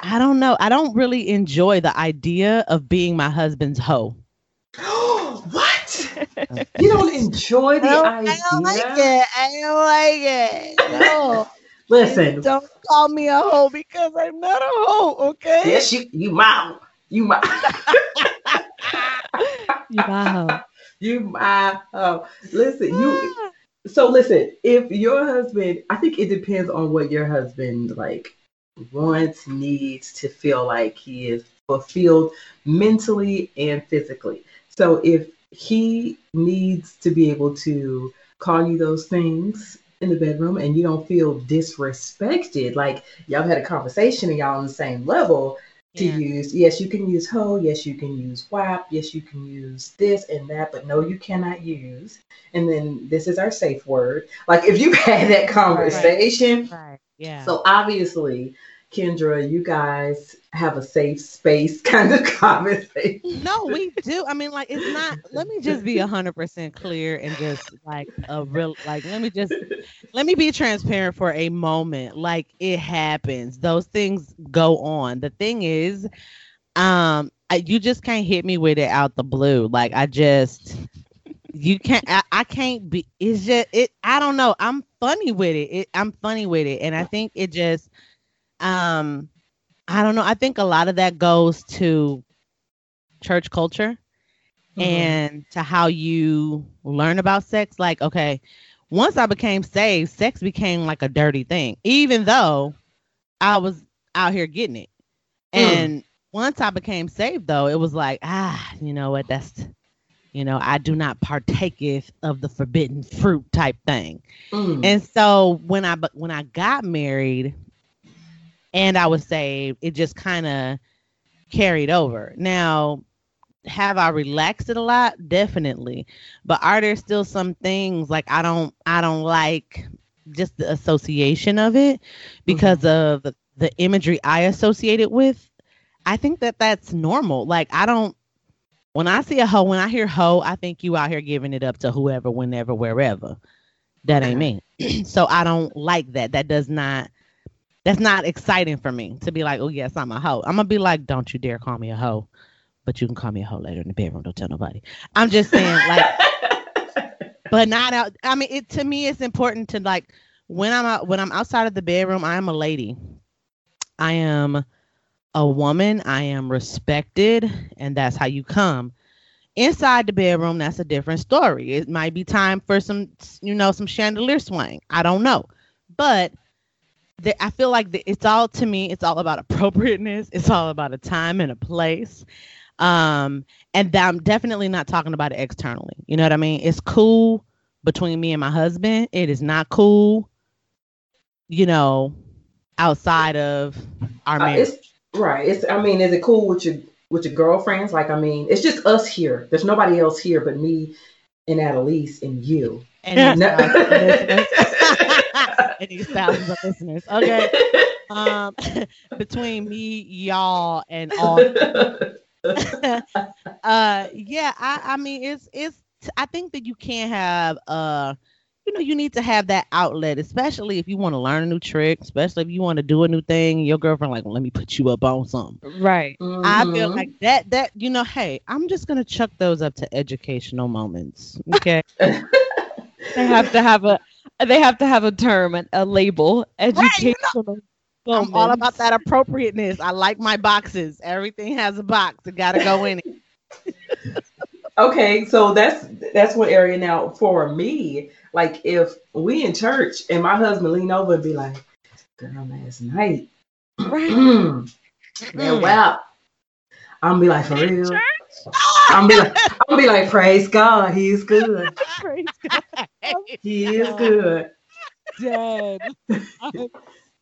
I don't know. I don't really enjoy the idea of being my husband's hoe. what? You don't enjoy the I don't idea? Like I don't like it. I don't like it. No. Listen, don't call me a hoe because I'm not a hoe, okay? yes, you you my you my You wow. you my oh. Listen, you so listen, if your husband I think it depends on what your husband like wants, needs to feel like he is fulfilled mentally and physically. So if he needs to be able to call you those things in the bedroom and you don't feel disrespected, like y'all had a conversation and y'all on the same level, to Yeah. use. Yes, you can use ho. Yes, you can use WAP. Yes, you can use this and that, but no, you cannot use. And then this is our safe word. Like if you had that conversation, Right. Yeah. so obviously, Kendra, you guys have a safe space kind of conversation. no, we do. I mean, like, it's not. Let me just be a hundred percent clear and just like a real, like, let me just let me be transparent for a moment. Like, it happens. Those things go on. The thing is, um, I, you just can't hit me with it out the blue. Like, I just, you can't. I, I can't be. It's just it. I don't know. I'm funny with it. it. I'm funny with it, and I think it just, um, I don't know. I think a lot of that goes to church culture Mm-hmm. and to how you learn about sex. Like, okay, once I became saved, sex became like a dirty thing, even though I was out here getting it. Mm. And once I became saved, though, it was like, ah, you know what? That's, you know, I do not partaketh of the forbidden fruit type thing. Mm. And so when I when I got married and I was saved, it just kind of carried over. Now, have I relaxed it a lot? Definitely. But are there still some things like I don't I don't like just the association of it because mm-hmm. of the, the imagery I associate it with? I think that that's normal. Like I don't when I see a hoe, when I hear hoe, I think you out here giving it up to whoever, whenever, wherever. That ain't me. so I don't like that. That does not that's not exciting for me to be like, oh yes, I'm a hoe. I'm gonna be like, don't you dare call me a hoe. But you can call me a hoe later in the bedroom. Don't tell nobody. I'm just saying, like, but not out. I mean, it to me, it's important to like when I'm out when I'm outside of the bedroom. I am a lady. I am a woman. I am respected, and that's how you come. Inside the bedroom, that's a different story. It might be time for some, you know, some chandelier swing. I don't know, but the, I feel like the, it's all to me. It's all about appropriateness. It's all about a time and a place. Um, and I'm definitely not talking about it externally. You know what I mean? It's cool between me and my husband. It is not cool, you know, outside of our Uh, marriage. it's right. It's I mean, is it cool with your with your girlfriends? Like, I mean, it's just us here. There's nobody else here but me and Annalise and you. and, No- these thousands of listeners. and these thousands of listeners. Okay. Um, between me, y'all, and all uh yeah i i mean it's it's i think that you can't have uh you know you need to have that outlet especially if you want to learn a new trick especially if you want to do a new thing your girlfriend like well, let me put you up on something Right. i feel Mhm. like that that you know hey i'm just gonna chuck those up to educational moments okay They have to have a they have to have a term, a, a label, you know, educational. i'm all about that appropriateness i like my boxes everything has a box it gotta go in it Okay, so that's that's one area now for me. Like if we in church and my husband lean over and be like, "Girl, last night, Right. that wow," I'm be like, "For real." I'm be like, I'm be like, "Praise God, He's good. Praise God. He is good." Dead. I'm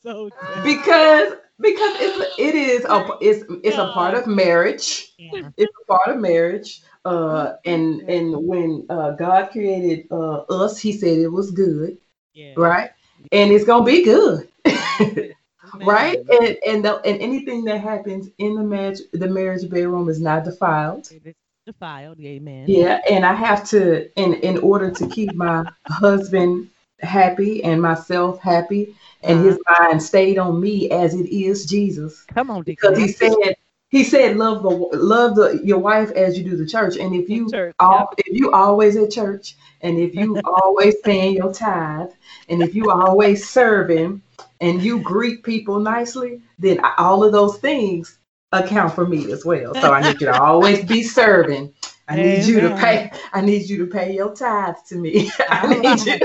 so dead. Because because it's it is a it's it's a part of marriage. Yeah. it's a part of marriage. Uh, and and when uh, God created uh, us, He said it was good, Yeah. right? And it's gonna be good, right? And and the, and anything that happens in the marriage the marriage bedroom is not defiled. It is defiled. Amen. Yeah, and I have to in in order to keep my husband happy and myself happy, and his uh-huh. mind stayed on me as it is Jesus. Come on, because he said he said love the love the your wife as you do the church. And if you Church, all, if you always at church and if you always paying your tithe and if you always serving and you greet people nicely then all of those things account for me as well. So i need you to always be serving. I need you to pay i need you to pay your tithes to me. I need you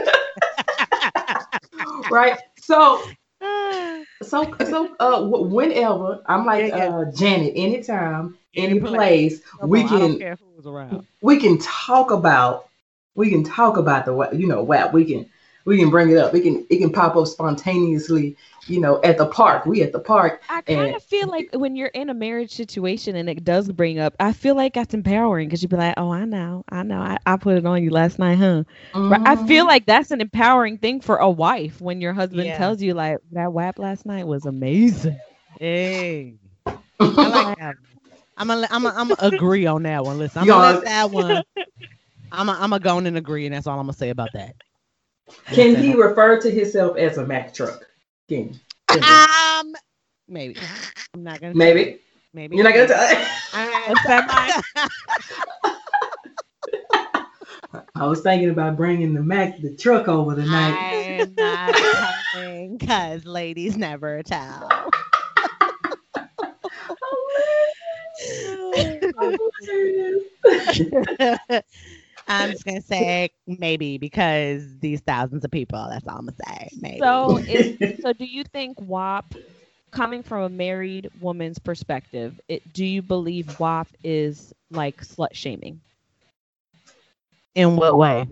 right? So so so uh whenever i'm like uh janet anytime any place. we on, I don't can care who's around. we can talk about we can talk about the you know wow we can we can bring it up it can it can pop up spontaneously you know at the park we at the park I kind And- of feel like when you're in a marriage situation and it does bring up, I feel like that's empowering because you'd be like, "Oh, I know, I know, I, I put it on you last night, huh?" Right? I feel Mhm. like that's an empowering thing for a wife when your husband Yeah. tells you, like, "That WAP last night was amazing." Hey, I like that. I'm gonna I'm gonna I'm gonna agree on that one. Listen, I'm You gonna are- let that one. I'm gonna I'm gonna go on and agree, and that's all I'm gonna say about that. Can he refer to himself as a Mack truck can? Can? Um, maybe. I'm not gonna. maybe Maybe. you're not gonna tell I- i was thinking about bringing the Mack the truck over tonight I'm not telling because ladies never tell. I'm just gonna say maybe because these thousands of people. That's all I'm gonna say. Maybe. So, is, so do you think WAP, coming from a married woman's perspective, it, do you believe WAP is like slut shaming? in what way?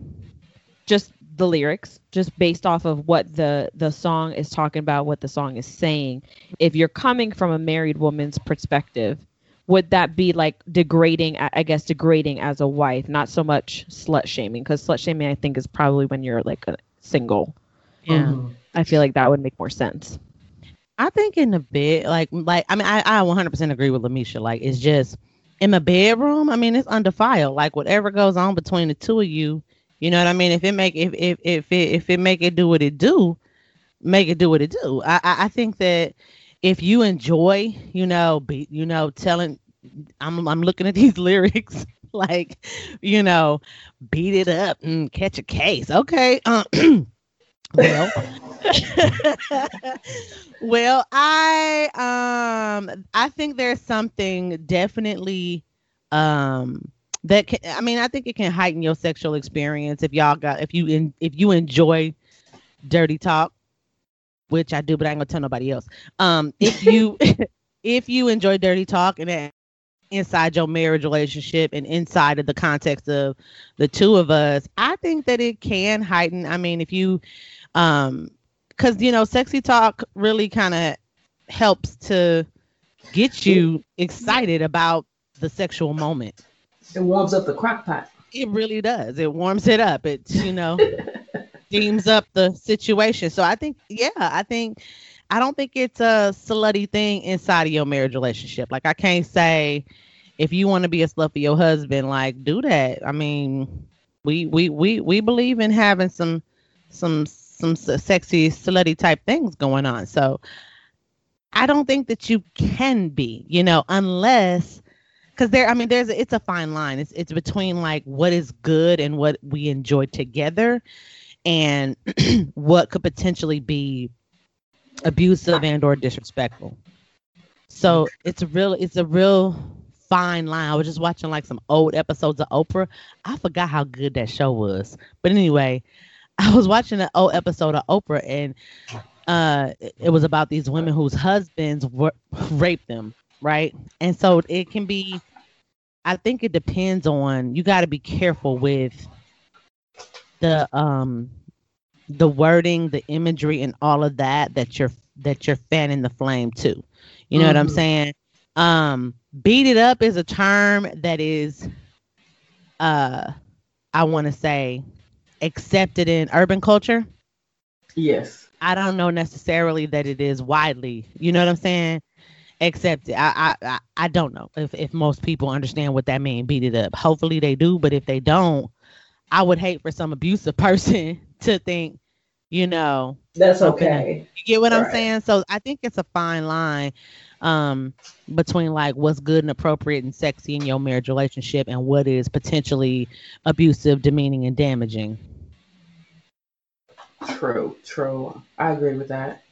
Just the lyrics, just based off of what the the song is talking about, what the song is saying. If you're coming from a married woman's perspective, would that be like degrading? I I guess degrading as a wife, not so much slut shaming, because slut shaming I think is probably when you're like a single. Yeah. Mhm. I feel like that would make more sense. I think in a bed, like, like I mean, I, I 100% agree with Lamisha. Like, it's just in the bedroom. I mean, it's undefiled. Like, whatever goes on between the two of you, you know what I mean. If it make if if if it if it make it do what it do, make it do what it do. I I, I think that if you enjoy, you know, be you know, telling, I'm I'm looking at these lyrics. Like, you know, beat it up and catch a case. Okay. Uh, well, well, I um I think there's something definitely um that can i mean i think it can heighten your sexual experience if y'all got if you in, if you enjoy dirty talk which i do but i ain't gonna tell nobody else. Um if you if you enjoy dirty talk and that inside your marriage relationship and inside of the context of the two of us i think that it can heighten. I mean if you um because you know sexy talk really kind of helps to get you excited about the sexual moment. It warms up the crock pot. it really does. It warms it up. It's you know steams up the situation. So i think yeah i think i don't think it's a slutty thing inside of your marriage relationship. Like i can't say if you want to be a slut for your husband like do that. I mean we we we we believe in having some some some sexy slutty type things going on. So i don't think that you can be you know unless because there i mean there's it's a fine line. It's it's between like what is good and what we enjoy together and what could potentially be abusive and or disrespectful. So it's a real it's a real fine line. I was just watching like some old episodes of oprah. I forgot how good that show was. But anyway i was watching an old episode of oprah and uh it- was about these women whose husbands were, raped them right? And so it can be i think it depends on you got to be careful with the um the wording the imagery and all of that that you're that you're fanning the flame to you know what i'm Mhm. saying um beat it up is a term that is uh i want to say accepted in urban culture Yes. I don't know necessarily that it is widely. You know what I'm saying? Except I I I, I don't know if, if most people understand what that means. Beat it up. Hopefully they do, but if they don't, I would hate for some abusive person to think, you know, That's okay. you get what I'm saying? So I think it's a fine line um between like what's good and appropriate and sexy in your marriage relationship and what is potentially abusive, demeaning, and damaging. True, true. I agree with that.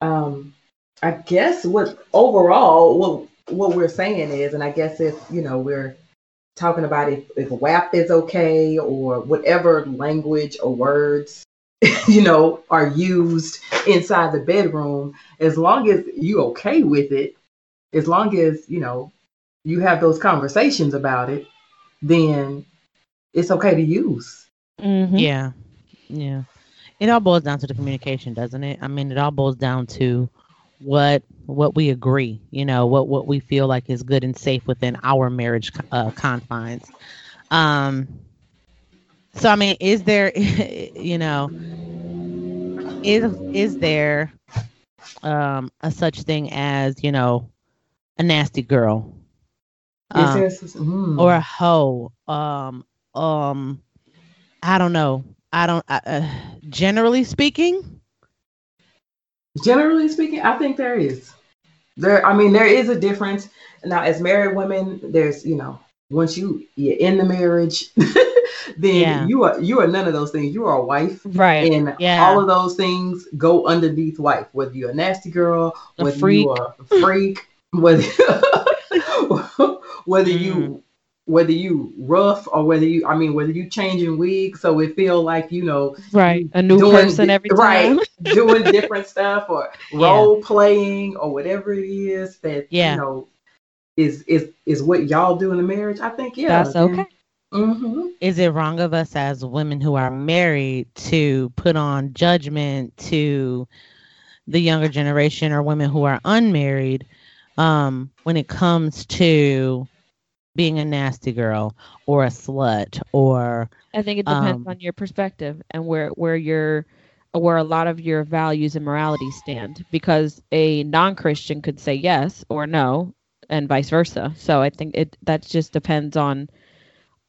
Um, I guess what overall what what we're saying is, and I guess if you know we're talking about if if WAP is okay or whatever language or words you know are used inside the bedroom, as long as you okay with it, as long as you know you have those conversations about it, then it's okay to use. Mhm. Yeah. Yeah. It all boils down to the communication, doesn't it? I mean, it all boils down to what what we agree, you know, what what we feel like is good and safe within our marriage uh, confines. Um so I mean, is there you know, is is there um a such thing as, you know, a nasty girl? Is Um, there mm. or a hoe um um i don't know i don't I, uh, generally speaking Generally speaking, I think there is. There, I mean, there is a difference. Now, as married women, there's, you know, once you you're in the marriage, then Yeah. you are you are none of those things. You are a wife, Right. and Yeah. all of those things go underneath wife. Whether you're a nasty girl, A whether freak. you are a freak, whether whether Mm. you whether you rough or whether you, I mean, whether you changing wigs, so it feel like you know Right. A new doing person every time. right doing different stuff or Yeah. role playing or whatever it is that Yeah. you know is is is what y'all do in the marriage i think yeah That's okay. hmm is it wrong of us as women who are married to put on judgment to the younger generation or women who are unmarried um when it comes to being a nasty girl or a slut or I think it depends Um, on your perspective and where where your where a lot of your values and morality stand because a non-Christian could say yes or no and vice versa. So I think it that just depends on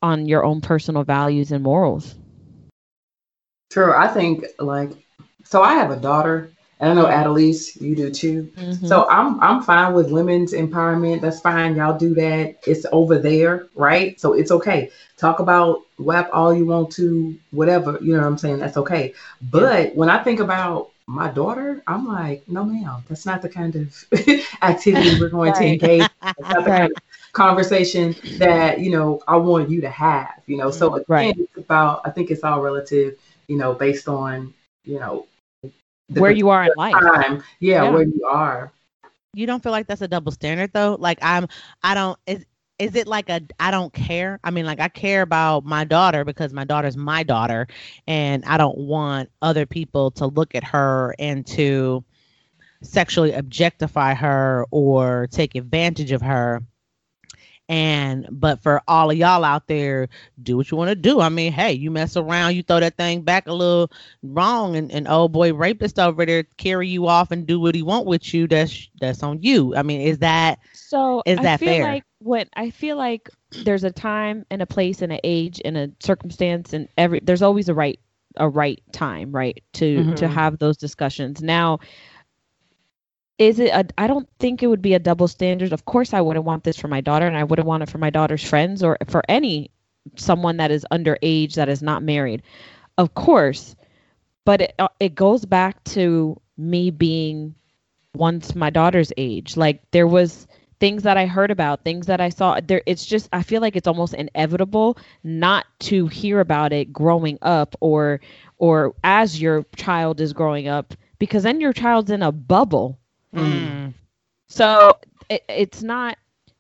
on your own personal values and morals. true i think like so i have a daughter and i know Adelise, you do too Mhm. So I'm I'm fine with women's empowerment. That's fine. Y'all do that. It's over there, right? So it's okay. Talk about WAP all you want to, whatever. You know what I'm saying? That's okay. But when I think about my daughter, I'm like, no, ma'am. That's not the kind of activity we're going to engage. That's not the kind of conversation that you know I want you to have. You know, so again, Right. it's about I think it's all relative. You know, based on you know Where you are in life. time. Yeah, Yeah. where you are. You don't feel like that's a double standard though? Like I'm I don't is is it like a I don't care? I mean like I care about my daughter because my daughter's my daughter and I don't want other people to look at her and to sexually objectify her or take advantage of her. And but for all of y'all out there, do what you want to do. I mean, hey, you mess around, you throw that thing back a little wrong, and, and old boy rapist over there carry you off and do what he want with you. That's that's on you. I mean, is that So Is I that feel fair? like what I feel like there's a time and a place and an age and a circumstance and every there's always a right a right time right to to Mhm. have those discussions. Now is it I don't think it would be a double standard. Of course I wouldn't want this for my daughter and I wouldn't want it for my daughter's friends or for any someone that is underage that is not married. Of course. But it uh, it goes back to me being once my daughter's age. Like there was things that I heard about, things that I saw. There, it's just I feel like it's almost inevitable not to hear about it growing up, or or as your child is growing up, because then your child's in a bubble. Mm. So it, it's not.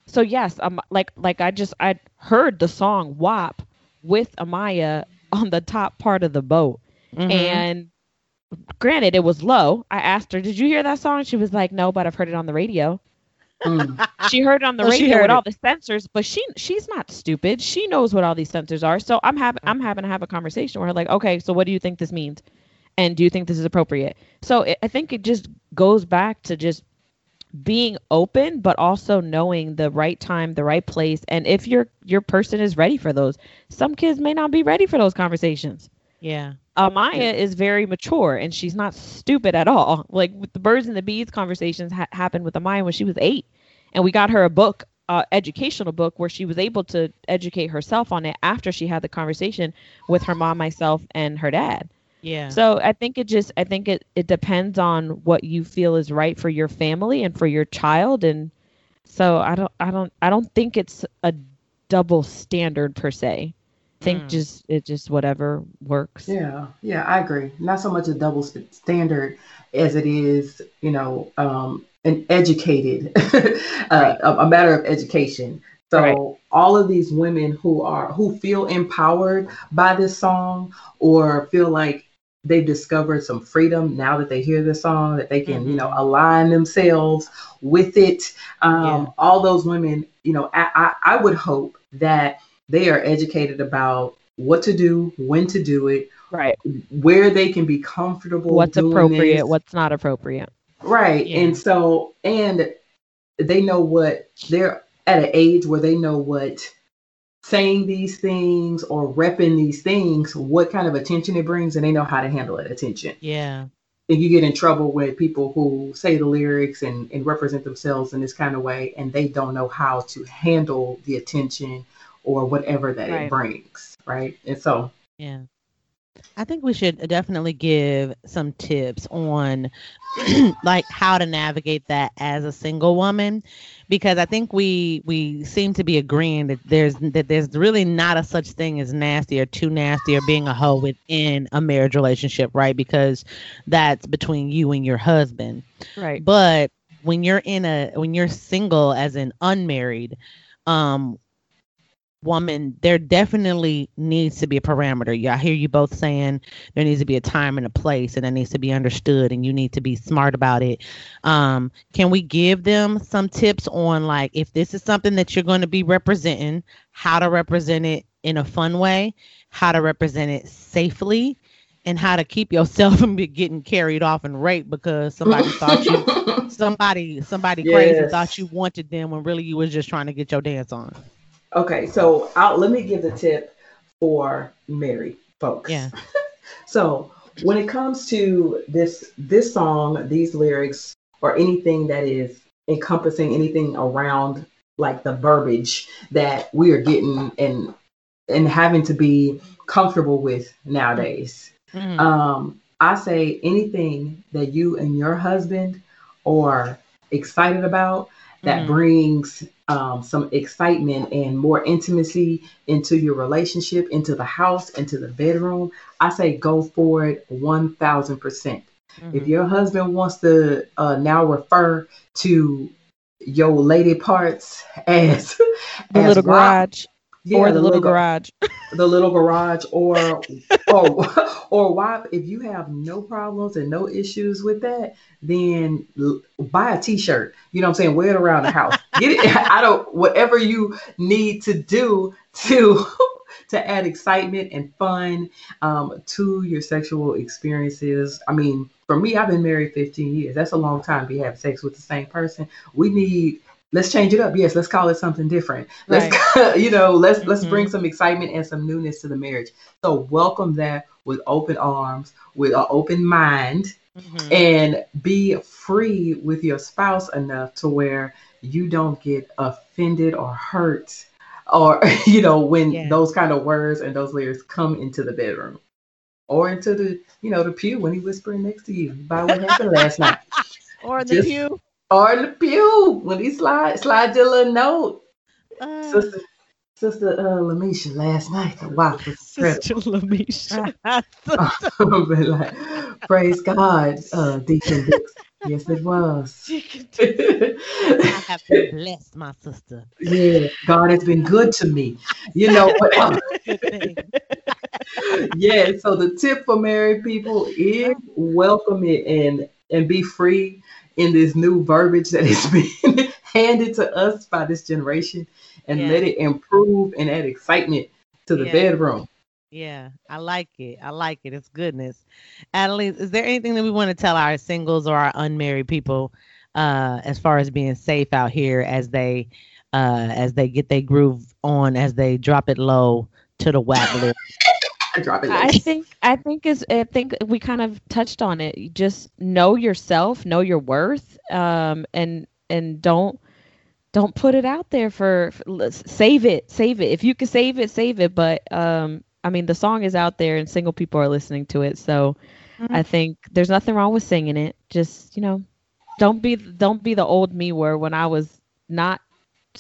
So yes, um, like like I just I heard the song WAP with Amaya on the top part of the boat, Mhm. and granted it was low. I asked her, "Did you hear that song?" She was like, "No, but I've heard it on the radio." Mm. she heard it on the Oh, radio with it. all the censors, but she she's not stupid. She knows what all these censors are. So I'm having I'm having to have a conversation with her like, okay, so what do you think this means? And do you think this is appropriate? So it, I think it just goes back to just being open, but also knowing the right time, the right place, and if your your person is ready for those. Some kids may not be ready for those conversations. yeah. Amaya is very mature and she's not stupid at all. Like with the birds and the bees conversations ha- happened with Amaya when she was eight, and we got her a book, uh, educational book, where she was able to educate herself on it after she had the conversation with her mom, myself, and her dad. Yeah. So I think it just I think it it depends on what you feel is right for your family and for your child, and so I don't I don't I don't think it's a double standard per se. I think Mm. just it just whatever works. Yeah, yeah, I agree. Not so much a double st- standard as it is, you know, um, an educated, uh, a, a matter of education. So Right. all of these women who are who feel empowered by this song or feel like they've discovered some freedom now that they hear the song that they can, you know, Mhm. align themselves with it. Um, Yeah. All those women, you know, I, I, I would hope that they are educated about what to do, when to do it, Right. where they can be comfortable. what's appropriate, this. what's not appropriate. right. Yeah. And so, and they know what they're at an age where they know what saying these things or repping these things, what kind of attention it brings, and they know how to handle that attention. Yeah. And you get in trouble with people who say the lyrics and, and represent themselves in this kind of way, and they don't know how to handle the attention or whatever that Right. it brings. Right. And so, Yeah. I think we should definitely give some tips on like how to navigate that as a single woman because I think we we seem to be agreeing that there's that there's really not a such thing as nasty or too nasty or being a hoe within a marriage relationship, right? Because that's between you and your husband. Right. But when you're in a when you're single as an unmarried um woman, there definitely needs to be a parameter. Yeah, I hear you both saying there needs to be a time and a place and it needs to be understood and you need to be smart about it. Um, can we give them some tips on like if this is something that you're going to be representing, how to represent it in a fun way, how to represent it safely, and how to keep yourself from getting carried off and raped because somebody thought you somebody somebody crazy thought you wanted them when really you was just trying to get your dance on. Okay, so I'll, let me give the tip for married folks. Yeah. So when it comes to this this song, these lyrics, or anything that is encompassing anything around like the verbiage that we are getting and and having to be comfortable with nowadays, Mhm. um, I say anything that you and your husband are excited about that Mhm. brings um, some excitement and more intimacy into your relationship, into the house, into the bedroom, I say go for it 1000%. If Mhm. your husband wants to uh, now refer to your lady parts as The as little garage yeah, or the, little gar- garage. the little garage or or or wife if you have no problems and no issues with that then buy a t-shirt. You know what i'm saying? Wear it around the house. Get it. I don't whatever you need to do to to add excitement and fun um, to your sexual experiences. I mean for me i've been married 15 years. That's a long time to be having sex with the same person. We need let's change it up yes let's call it something different let's you know let's let's Mhm. bring some excitement and some newness to the marriage so welcome that with open arms with an open mind Mhm. and be free with your spouse enough to where you don't get offended or hurt or you know when Yeah. those kind of words and those lyrics come into the bedroom or into the you know the pew when he whispering next to you about what happened last night or the just- pew. Or in the pew when he slide slide your little note Uh, sister sister uh lamisha last night wow was Sister Lamisha. like, praise God, uh, Deacon Dix. Yes, it was. I have to bless my sister. yeah, God has been good to me. You know what? Yeah. So the tip for married people is welcome it and and be free in this new verbiage that is being handed to us by this generation, and Yeah. let it improve and add excitement to the Yeah. bedroom. Yeah, I like it. I like it. It's goodness. Adeline, is there anything that we want to tell our singles or our unmarried people uh as far as being safe out here as they uh as they get their groove on as they drop it low to the whack lyrics? I drop it. I like- think I think is I think we kind of touched on it. Just know yourself, know your worth, um, and and don't don't put it out there for, for let's- save it, save it. If you can save it, save it. But um, I mean, the song is out there, and single people are listening to it. So Mhm. I think there's nothing wrong with singing it. Just you know, don't be don't be the old me where when I was not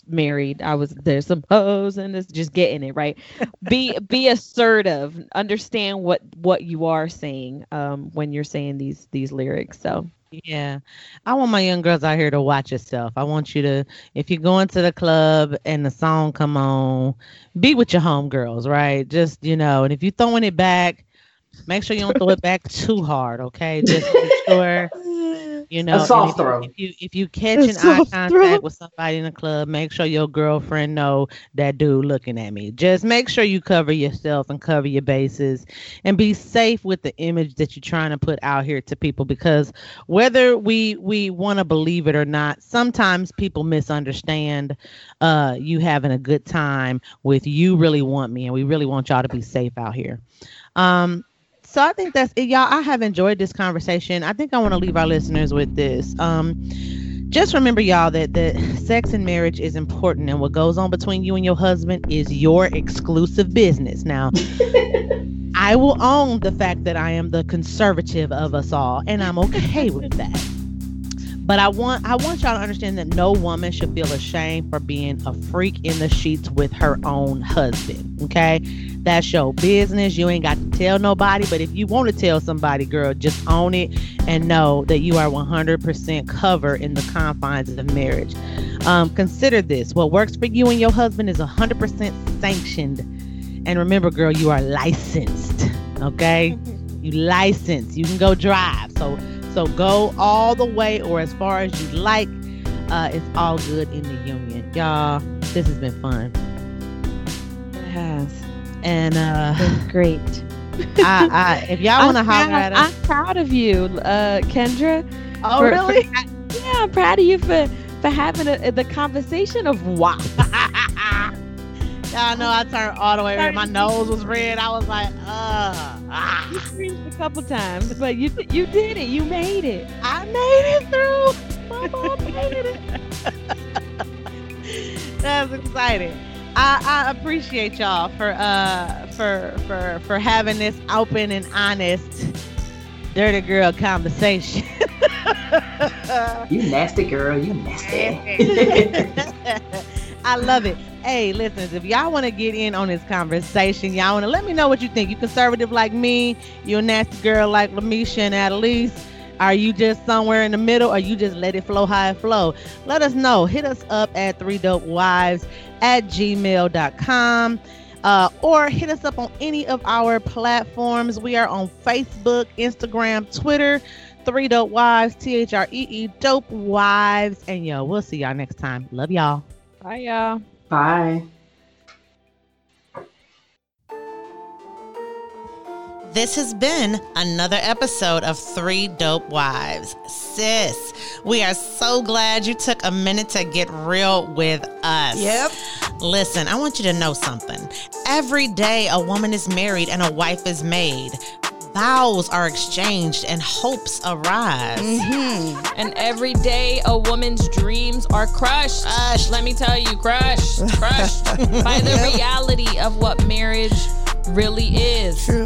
married i was there's some hoes and it's just getting it right be be assertive understand what what you are saying um when you're saying these these lyrics so Yeah. I want my young girls out here to watch yourself. I want you to if you're going to the club and the song come on, be with your homegirls, right? Just, you know, and if you're throwing it back, make sure you don't throw it back too hard, okay? Just make sure you know and soft if you- throw. If you if you catch an eye contact throw. with somebody in the club, make sure your girlfriend know that dude looking at me. Just make sure you cover yourself and cover your bases and be safe with the image that you're trying to put out here to people because whether we we want to believe it or not, sometimes people misunderstand uh you having a good time with you really want me and we really want y'all to be safe out here. Um so I think that's it, y'all. I have enjoyed this conversation. I think I want to leave our listeners with this. Um, just remember, y'all, that that sex and marriage is important, and what goes on between you and your husband is your exclusive business. Now, I will own the fact that I am the conservative of us all, and I'm okay with that. But I want I want y'all to understand that no woman should feel ashamed for being a freak in the sheets with her own husband. Okay, that's your business. You ain't got to tell nobody. But if you want to tell somebody, girl, just own it and know that you are 100% covered in the confines of marriage. Um, consider this: what works for you and your husband is 100% sanctioned. And remember, girl, you are licensed. Okay, you licensed. You can go drive. So so go all the way or as far as you like. Uh, it's all good in the union, y'all. This has been fun, it has and uh, been great I, I, if y'all want to holler proud, at us, i'm proud of you uh kendra oh for- really? for- yeah i'm proud of you for for having a, the conversation of wow Y'all know I turned all the way red. My nose was red. I was like, uh, ah. you screamed a couple times but you you did it you made it I made it through. My mom made it. That's exciting. I, I appreciate y'all for uh for for for having this open and honest dirty girl conversation. you nasty girl. You nasty. I love it. Hey, listen, if y'all want to get in on this conversation, y'all want to let me know what you think. You conservative like me? You a nasty girl like Lamisha and Adelise? Are you just somewhere in the middle or you just let it flow it flow? Let us know. Hit us up at three dope wives at gmail.com. Uh, or hit us up on any of our platforms. We are on Facebook, Instagram, Twitter, Three Dope Wives, T H R E E Dope Wives. And yo, we'll see y'all next time. Love y'all. Bye, y'all. Bye. This has been another episode of Three Dope Wives. Sis, we are so glad you took a minute to get real with us. Yep. Listen, I want you to know something. Every day a woman is married and a wife is made. Vows are exchanged and hopes arise. Mm-hmm. And every day a woman's dreams are crushed. Crushed. Let me tell you, crushed, crushed by the reality of what marriage really is. True.